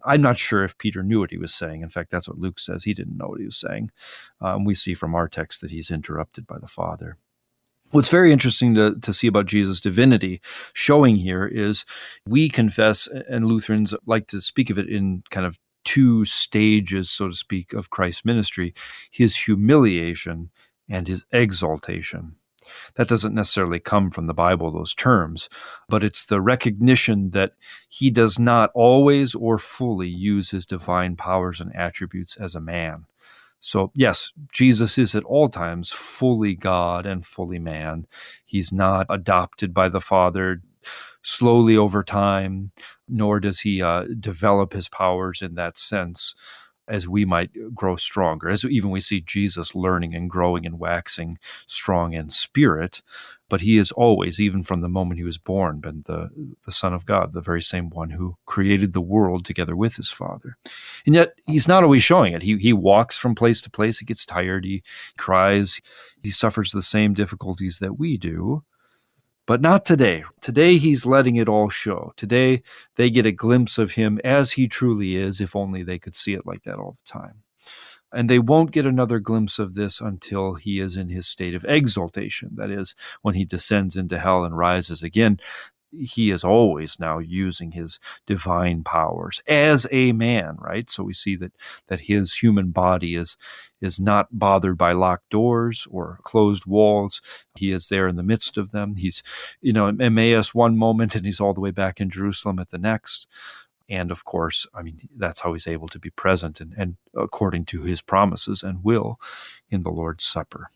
I'm not sure if Peter knew what he was saying. In fact, that's what Luke says. He didn't know what he was saying. Um, we see from our text that he's interrupted by the Father. What's very interesting to, to see about Jesus' divinity showing here is we confess, and Lutherans like to speak of it in kind of two stages, so to speak, of Christ's ministry his humiliation and his exaltation. That doesn't necessarily come from the Bible, those terms, but it's the recognition that he does not always or fully use his divine powers and attributes as a man. So, yes, Jesus is at all times fully God and fully man. He's not adopted by the Father slowly over time, nor does he uh, develop his powers in that sense as we might grow stronger, as even we see Jesus learning and growing and waxing strong in spirit, but he is always, even from the moment he was born, been the, the Son of God, the very same one who created the world together with his Father. And yet he's not always showing it. He, he walks from place to place, he gets tired, he cries, he suffers the same difficulties that we do. But not today. Today, he's letting it all show. Today, they get a glimpse of him as he truly is, if only they could see it like that all the time. And they won't get another glimpse of this until he is in his state of exaltation. That is, when he descends into hell and rises again he is always now using his divine powers as a man right? So we see that that his human body is is not bothered by locked doors or closed walls. He is there in the midst of them. He's you know emmaus one moment and he's all the way back in jerusalem at the next. And of course i mean that's how he's able to be present and, and according to his promises and will in the lord's supper.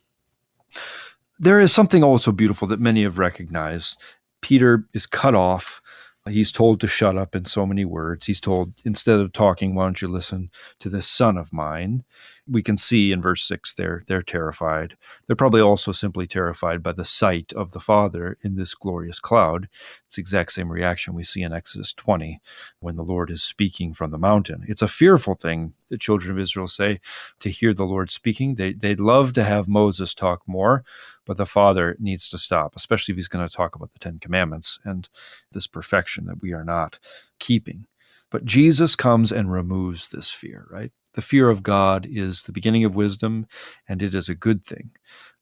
There is something also beautiful that many have recognized Peter is cut off. He's told to shut up in so many words. He's told, instead of talking, why don't you listen to this son of mine? We can see in verse 6 they're, they're terrified. They're probably also simply terrified by the sight of the Father in this glorious cloud. It's the exact same reaction we see in Exodus 20 when the Lord is speaking from the mountain. It's a fearful thing, the children of Israel say, to hear the Lord speaking. They, they'd love to have Moses talk more, but the Father needs to stop, especially if he's going to talk about the Ten Commandments and this perfection that we are not keeping. But Jesus comes and removes this fear, right? The fear of God is the beginning of wisdom, and it is a good thing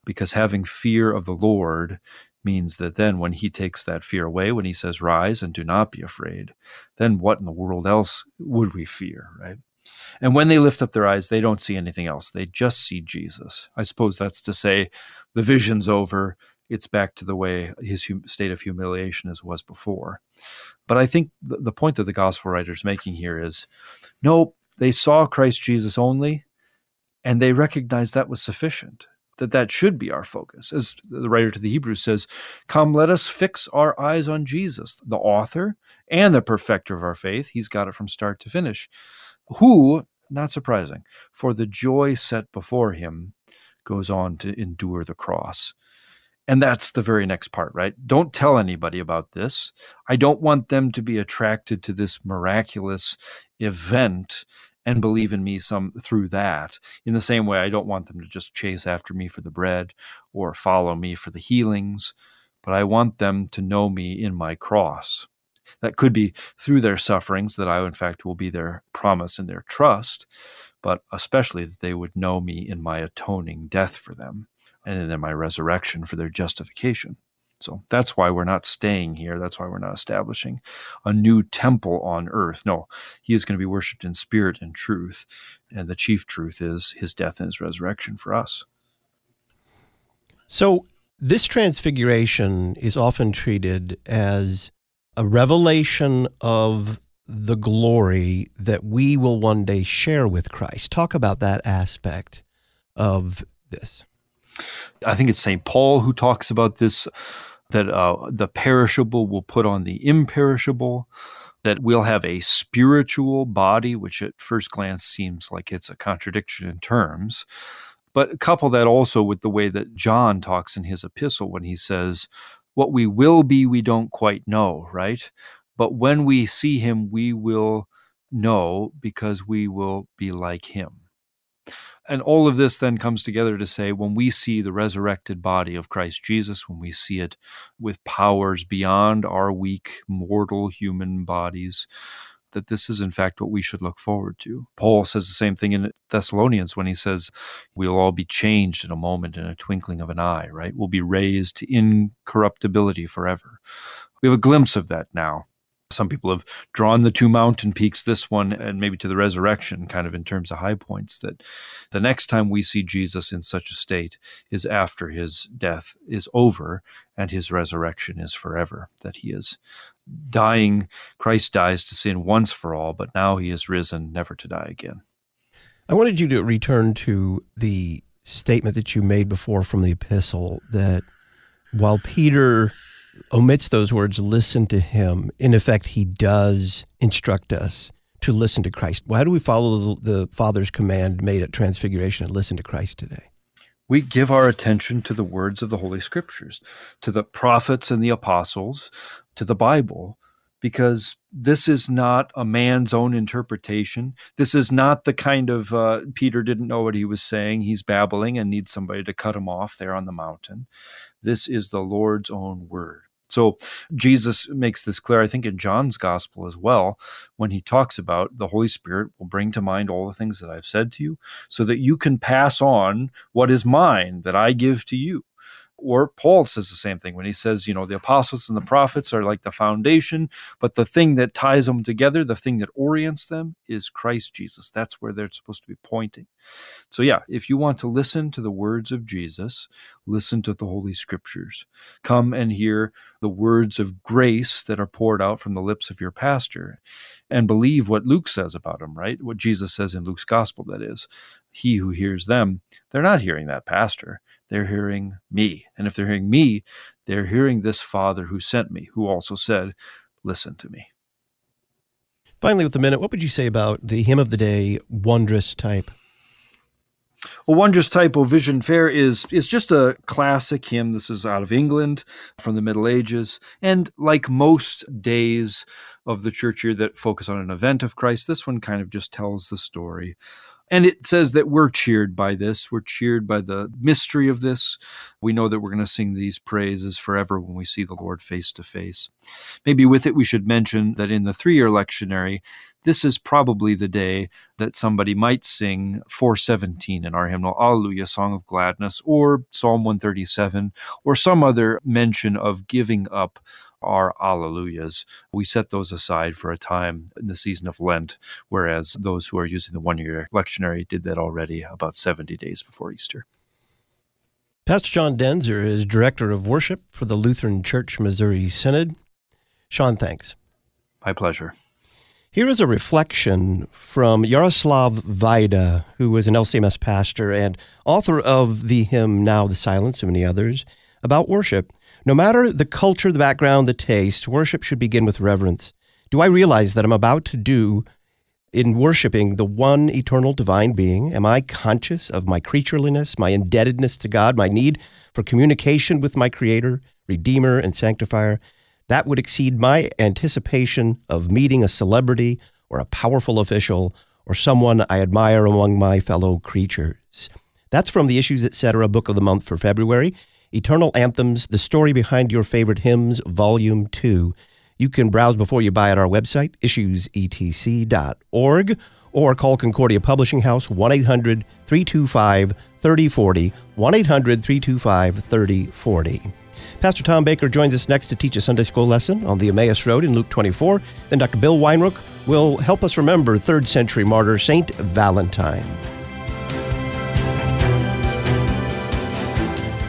because having fear of the Lord means that then when he takes that fear away, when he says, Rise and do not be afraid, then what in the world else would we fear, right? And when they lift up their eyes, they don't see anything else. They just see Jesus. I suppose that's to say the vision's over. It's back to the way his hum- state of humiliation as was before. But I think the, the point that the gospel writer's making here is no, they saw Christ Jesus only, and they recognized that was sufficient that that should be our focus. As the writer to the Hebrews says, Come, let us fix our eyes on Jesus, the author and the perfecter of our faith. He's got it from start to finish who, not surprising, for the joy set before him, goes on to endure the cross. And that's the very next part, right? Don't tell anybody about this. I don't want them to be attracted to this miraculous event and believe in me some through that. In the same way, I don't want them to just chase after me for the bread or follow me for the healings, but I want them to know me in my cross. That could be through their sufferings, that I, in fact, will be their promise and their trust, but especially that they would know me in my atoning death for them and in my resurrection for their justification. So that's why we're not staying here. That's why we're not establishing a new temple on earth. No, he is going to be worshiped in spirit and truth. And the chief truth is his death and his resurrection for us. So, this transfiguration is often treated as a revelation of the glory that we will one day share with Christ. Talk about that aspect of this. I think it's St. Paul who talks about this that uh, the perishable will put on the imperishable, that we'll have a spiritual body, which at first glance seems like it's a contradiction in terms. But couple that also with the way that John talks in his epistle when he says, What we will be, we don't quite know, right? But when we see him, we will know because we will be like him. And all of this then comes together to say when we see the resurrected body of Christ Jesus, when we see it with powers beyond our weak, mortal human bodies, that this is in fact what we should look forward to. Paul says the same thing in Thessalonians when he says, We'll all be changed in a moment, in a twinkling of an eye, right? We'll be raised to incorruptibility forever. We have a glimpse of that now some people have drawn the two mountain peaks, this one and maybe to the resurrection, kind of in terms of high points, that the next time we see Jesus in such a state is after his death is over and his resurrection is forever, that he is dying. Christ dies to sin once for all, but now he is risen, never to die again. I wanted you to return to the statement that you made before from the epistle that while Peter omits those words, listen to him, in effect, he does instruct us to listen to Christ. Why do we follow the, the Father's command made at Transfiguration and listen to Christ today? We give our attention to the words of the Holy Scriptures, to the prophets and the apostles, to the Bible, because this is not a man's own interpretation. This is not the kind of uh, Peter didn't know what he was saying. He's babbling and needs somebody to cut him off there on the mountain. This is the Lord's own word. So Jesus makes this clear, I think, in John's gospel as well, when he talks about the Holy Spirit will bring to mind all the things that I've said to you, so that you can pass on what is mine that I give to you. Or Paul says the same thing when he says, you know, the apostles and the prophets are like the foundation, but the thing that ties them together, the thing that orients them is Christ Jesus. That's where they're supposed to be pointing. So, yeah, if you want to listen to the words of Jesus, listen to the Holy Scriptures. Come and hear the words of grace that are poured out from the lips of your pastor and believe what Luke says about him, right? What Jesus says in Luke's gospel, that is. He who hears them, they're not hearing that pastor they're hearing me. And if they're hearing me, they're hearing this Father who sent me, who also said, Listen to me. Finally, with the minute, what would you say about the hymn of the day, Wondrous Type? Well, Wondrous Type, O Vision Fair, is, is just a classic hymn. This is out of England from the Middle Ages. And like most days of the church year that focus on an event of Christ, this one kind of just tells the story and it says that we're cheered by this. We're cheered by the mystery of this. We know that we're going to sing these praises forever when we see the Lord face to face. Maybe with it, we should mention that in the three year lectionary, this is probably the day that somebody might sing 417 in our hymnal, Alleluia, Song of Gladness, or Psalm 137, or some other mention of giving up our Alleluias. We set those aside for a time in the season of Lent, whereas those who are using the one year lectionary did that already about 70 days before Easter. Pastor Sean Daenzer is Director of Worship for the Lutheran Church Missouri Synod. Sean, thanks. My pleasure. Here is a reflection from Jaroslav Vajda, who was an LCMS pastor and author of the hymn Now the Silence and many others, about worship. No matter the culture, the background, the taste, worship should begin with reverence. Do I realize that I'm about to do in worshiping the one eternal divine being? Am I conscious of my creatureliness, my indebtedness to God, my need for communication with my Creator, Redeemer, and Sanctifier? That would exceed my anticipation of meeting a celebrity or a powerful official or someone I admire among my fellow creatures. That's from the Issues Etc. Book of the Month for February. Eternal Anthems, The Story Behind Your Favorite Hymns, Volume 2. You can browse before you buy at our website, issuesetc.org, or call Concordia Publishing House 1 800 325 3040. 1 800 325 3040. Pastor Tom Baker joins us next to teach a Sunday school lesson on the Emmaus Road in Luke 24. Then Dr. Bill Weinrich will help us remember third century martyr Saint Valentine.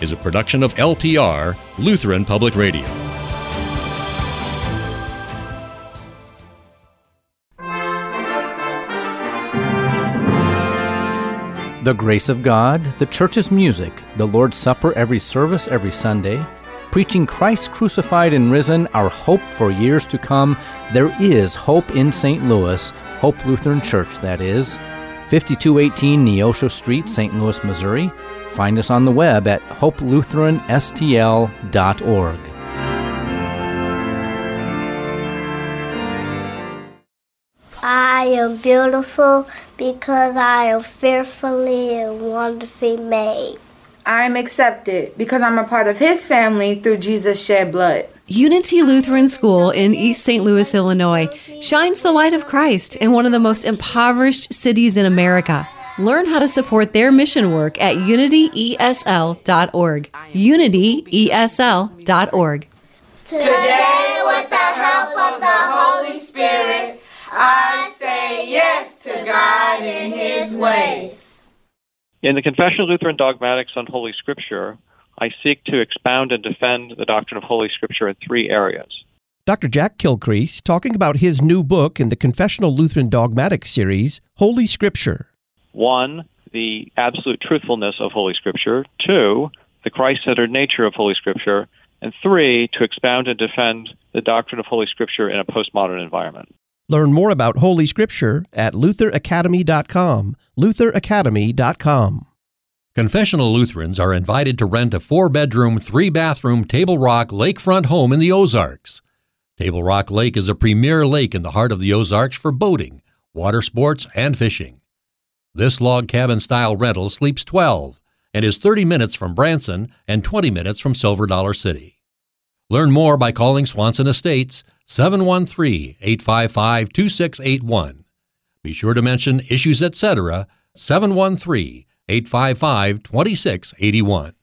is a production of LPR, Lutheran Public Radio. The grace of God, the church's music, the Lord's Supper every service every Sunday, preaching Christ crucified and risen, our hope for years to come. There is hope in St. Louis, Hope Lutheran Church, that is. 5218 Neosho Street, St. Louis, Missouri. Find us on the web at hopelutheranstl.org. I am beautiful because I am fearfully and wonderfully made. I'm accepted because I'm a part of His family through Jesus' shed blood. Unity Lutheran School in East St. Louis, Illinois, shines the light of Christ in one of the most impoverished cities in America. Learn how to support their mission work at unityesl.org. unityesl.org. Today, with the help of the Holy Spirit, I say yes to God and His ways. In the Confession of Lutheran Dogmatics on Holy Scripture, I seek to expound and defend the doctrine of Holy Scripture in three areas. Dr. Jack Kilcrease talking about his new book in the Confessional Lutheran Dogmatic series, Holy Scripture. One, the absolute truthfulness of Holy Scripture. Two, the Christ centered nature of Holy Scripture. And three, to expound and defend the doctrine of Holy Scripture in a postmodern environment. Learn more about Holy Scripture at lutheracademy.com. lutheracademy.com. Confessional Lutherans are invited to rent a four bedroom, three bathroom Table Rock lakefront home in the Ozarks. Table Rock Lake is a premier lake in the heart of the Ozarks for boating, water sports, and fishing. This log cabin style rental sleeps 12 and is 30 minutes from Branson and 20 minutes from Silver Dollar City. Learn more by calling Swanson Estates 713 855 2681. Be sure to mention Issues Etc. 713 855 2681.